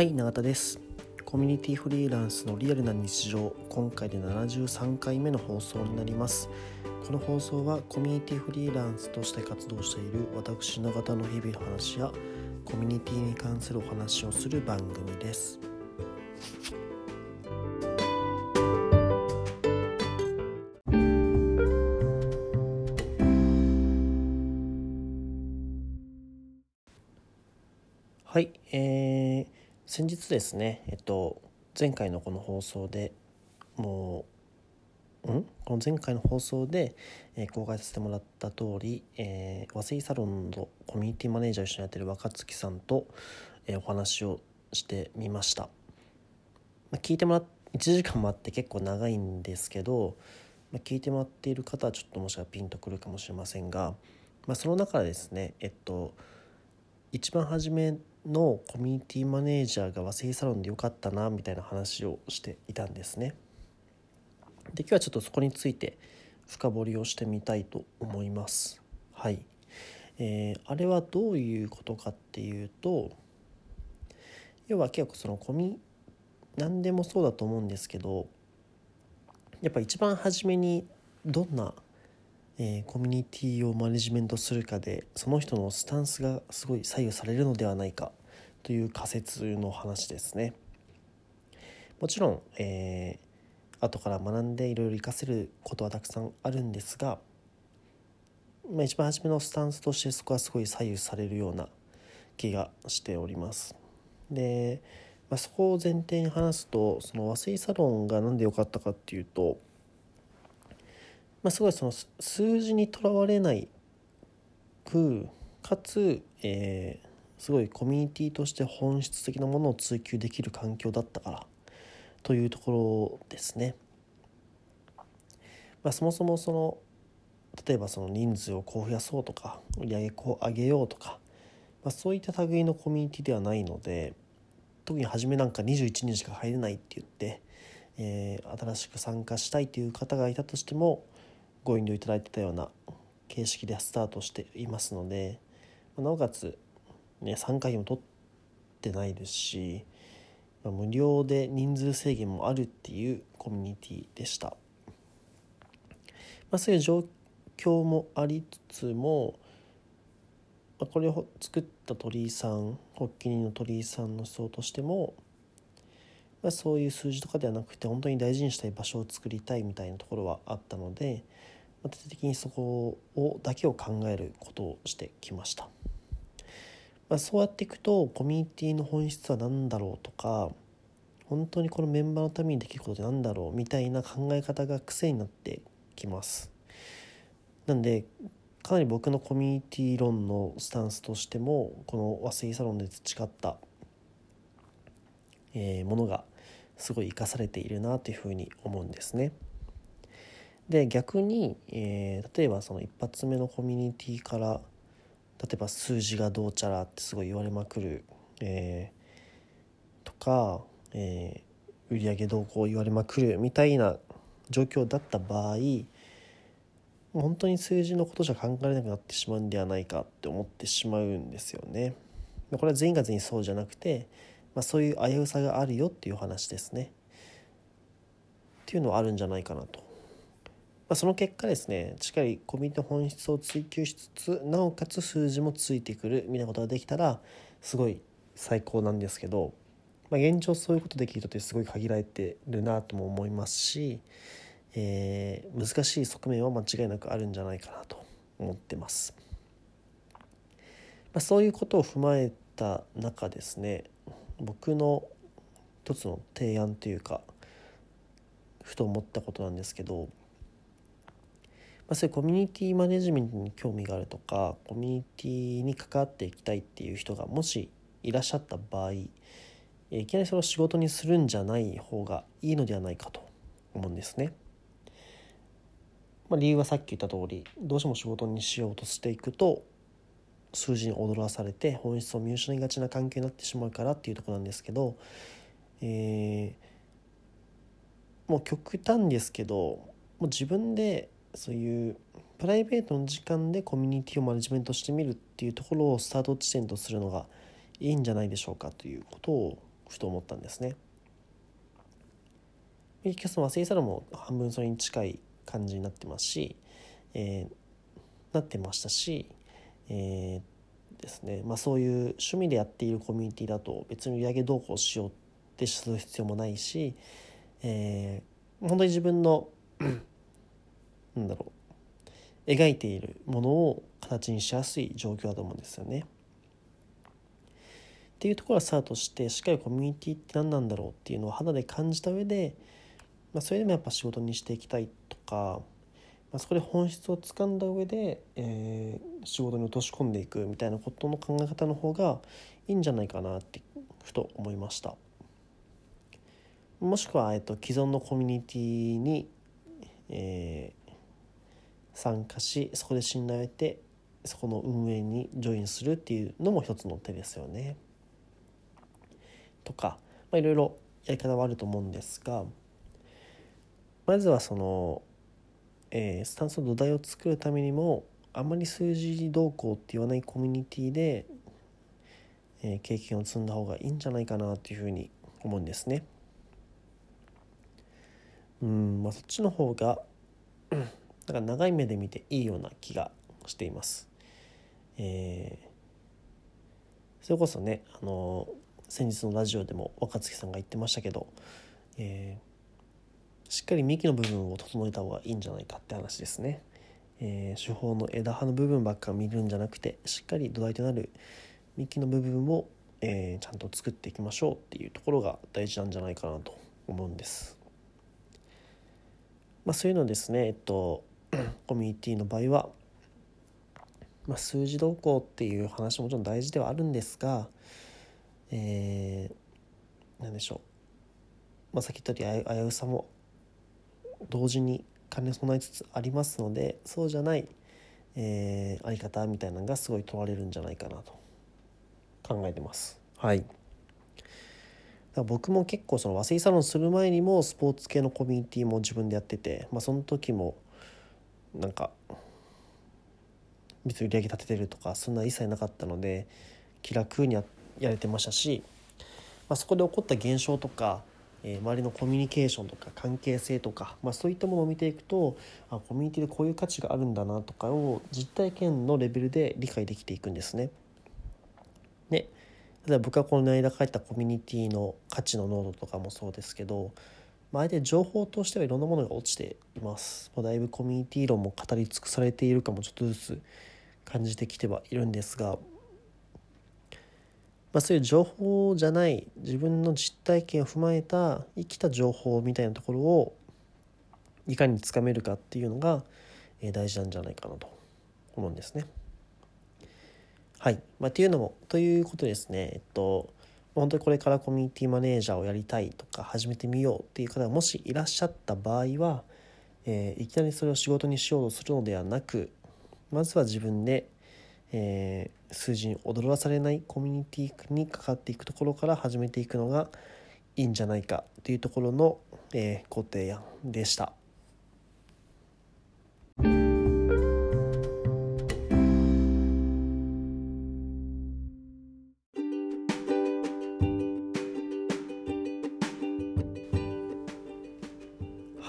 はい永田です。コミュニティフリーランスのリアルな日常。今回で73回目の放送になります。この放送はコミュニティフリーランスとして活動している私永田の日々の話やコミュニティに関するお話をする番組です。先日ですね、えっと、前回のこの放送でもうん？この前回の放送で、えー、公開させてもらった通り、えー、和製サロンのコミュニティマネージャーを一緒にやってる若月さんと、えー、お話をしてみました、まあ、聞いてもらっ1時間もあって結構長いんですけど、まあ、聞いてもらっている方はちょっともしかしたらピンとくるかもしれませんが、まあ、その中でですねえっと一番初めのコミュニティマネージャーが和製サロンでよかったなみたいな話をしていたんですね。で今日はちょっとそこについて深掘りをしてみたいと思います。はい、えー、あれはどういうことかっていうと要は結構そのコミ何でもそうだと思うんですけどやっぱ一番初めにどんなえー、コミュニティをマネジメントするかでその人のスタンスがすごい左右されるのではないかという仮説の話ですね。もちろん、えー、後から学んでいろいろ活かせることはたくさんあるんですが、まあ、一番初めのスタンスとしてそこはすごい左右されるような気がしております。で、まあ、そこを前提に話すとその和製サロンが何で良かったかっていうとまあ、すごいその数字にとらわれないくかつ、えー、すごいコミュニティとして本質的なものを追求できる環境だったからというところですね。まあ、そもそもその例えばその人数をこう増やそうとか売り上げこう上げようとか、まあ、そういった類のコミュニティではないので特に初めなんか21人しか入れないって言って、えー、新しく参加したいという方がいたとしてもご遠慮いただいてたような形式でスタートしていますのでなおかつ、ね、3回も取ってないですし、ま、無料で人数制限もあるっていうコミュニティでした、まあ、そういう状況もありつつも、ま、これを作った鳥居さん発起人の鳥居さんの思想としてもま、そういう数字とかではなくて本当に大事にしたい場所を作りたいみたいなところはあったので、徹底的にそこをだけを考えることをしてきました。まあ、そうやっていくとコミュニティの本質は何だろうとか本当にこのメンバーのためにできることって何だろうみたいな考え方が癖になってきます。なんでかなり僕のコミュニティ論のスタンスとしてもこの和製サロンで培った、え、ものがすごい生かされているなというふうに思うんですね。で逆に、えー、例えばその一発目のコミュニティから例えば数字がどうちゃらってすごい言われまくる、えー、とか、えー、売上どうこう言われまくるみたいな状況だった場合本当に数字のことじゃ考えられなくなってしまうんではないかって思ってしまうんですよね。これは全員が全員そうじゃなくてまあ、そういう危うさがあるよっていう話ですね。っていうのはあるんじゃないかなと。まあ、その結果ですねしっかりコミュニティの本質を追求しつつなおかつ数字もついてくるみたいなことができたらすごい最高なんですけど、まあ、現状そういうことできる人ってすごい限られてるなとも思いますし、えー、難しい側面は間違いなくあるんじゃないかなと思ってます。まあ、そういうことを踏まえた中ですね僕の一つの提案というかふと思ったことなんですけど、まあ、そういうコミュニティマネジメントに興味があるとかコミュニティに関わっていきたいっていう人がもしいらっしゃった場合いきなりそれを仕事にするんじゃない方がいいのではないかと思うんですね。まあ、理由はさっき言った通りどうしても仕事にしようとしていくと数字に踊らされて本質を見失いがちな関係になってしまうからっていうとこなんですけど、えー、もう極端ですけどもう自分でそういうプライベートの時間でコミュニティをマネジメントしてみるっていうところをスタート地点とするのがいいんじゃないでしょうかということをふと思ったんですね。結局その和製サロンも半分それに近い感じになってますし、えー、なってましたし、えー、ですねまあ、そういう趣味でやっているコミュニティだと別に売上動向しようってする必要もないし、えー、本当に自分のなんだろう描いているものを形にしやすい状況だと思うんですよね。っていうところはスタートしてしっかりコミュニティって何なんだろうっていうのを肌で感じた上で、まあ、それでもやっぱ仕事にしていきたいとか、まあ、そこで本質をつかんだ上で、えー、仕事に落とし込んでいくみたいなことの考え方の方がいいんじゃないかなってふと思いました。もしくは、えっと、既存のコミュニティに、えー、参加しそこで信頼を得てそこの運営にジョインするっていうのも一つの手ですよね。とか、まあ、いろいろやり方はあると思うんですがまずはその、えー、スタンスの土台を作るためにもあまり数字動向って言わないコミュニティで、えー、経験を積んだ方がいいんじゃないかなというふうに思うんですね。うんまあ、そっちの方がなんか長い目で見ていいような気がしています。えー、それこそねあの先日のラジオでも若槻さんが言ってましたけど、えー、しっかり幹の部分を整えた方がいいんじゃないかって話ですね。えー、手法の枝葉の部分ばっか見るんじゃなくてしっかり土台となる幹の部分を、えー、ちゃんと作っていきましょうっていうところが大事なんじゃないかなと思うんです。まあ、そういうのですね、えっと、コミュニティの場合は、まあ、数字動向っていう話ももちろん大事ではあるんですが、えー、何でしょう、まあ、さっき言ったように危うさも同時に兼ね備えつつありますのでそうじゃない、えー、あり方みたいなのがすごい問われるんじゃないかなと考えてます。はい僕も結構その和製サロンする前にもスポーツ系のコミュニティも自分でやってて、まあ、その時もなんか別に売り上げ立ててるとかそんな一切なかったので気楽にやれてましたし、まあ、そこで起こった現象とか、えー、周りのコミュニケーションとか関係性とか、まあ、そういったものを見ていくとあコミュニティでこういう価値があるんだなとかを実体験のレベルで理解できていくんですね。で例えば僕がこの間書いたコミュニティの価値の濃度とかもそうですけど、まあ、相手情報としてはいろんなものが落ちています。だいぶコミュニティ論も語り尽くされているかもちょっとずつ感じてきてはいるんですがまあ、そういう情報じゃない自分の実体験を踏まえた生きた情報みたいなところをいかにつかめるかっていうのが大事なんじゃないかなと思うんですね。はい、まあ、っていうのもということですねえっと本当にこれからコミュニティマネージャーをやりたいとか始めてみようっていう方がもしいらっしゃった場合は、えー、いきなりそれを仕事にしようとするのではなくまずは自分でえー、数字に踊らされないコミュニティにかかっていくところから始めていくのがいいんじゃないかというところの、えー、ご提案でした。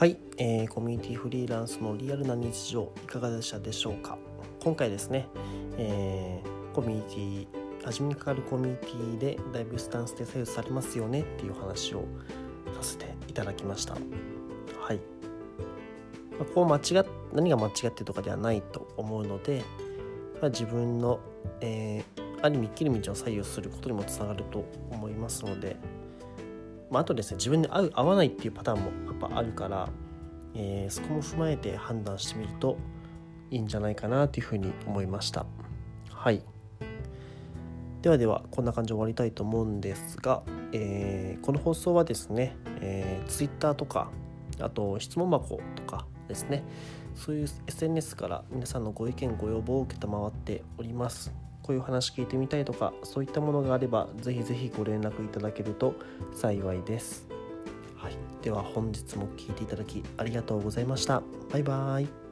はい、えー、コミュニティフリーランスのリアルな日常いかがでしたでしょうか？今回ですね、えー、コミュニティ始めにかかるコミュニティでだいぶスタンスで左右されますよねっていう話をさせていただきました。はい。まあ、こう間違何が間違ってとかではないと思うので、まあ、自分の、えー、ある意味生きる道を左右することにもつながると思いますので、まあ、あとですね自分に合う合わないっていうパターンもぱあるから、えー、そこも踏まえて判断してみるといいんじゃないかなというふうに思いました。はい。ではではこんな感じで終わりたいと思うんですが、えー、この放送はですね、えー、Twitter とかあと質問箱とかですねそういう SNS から皆さんのご意見ご要望を承っております。こういう話聞いてみたいとかそういったものがあればぜひぜひご連絡いただけると幸いです、では本日も聴いていただきありがとうございました。バイバーイ。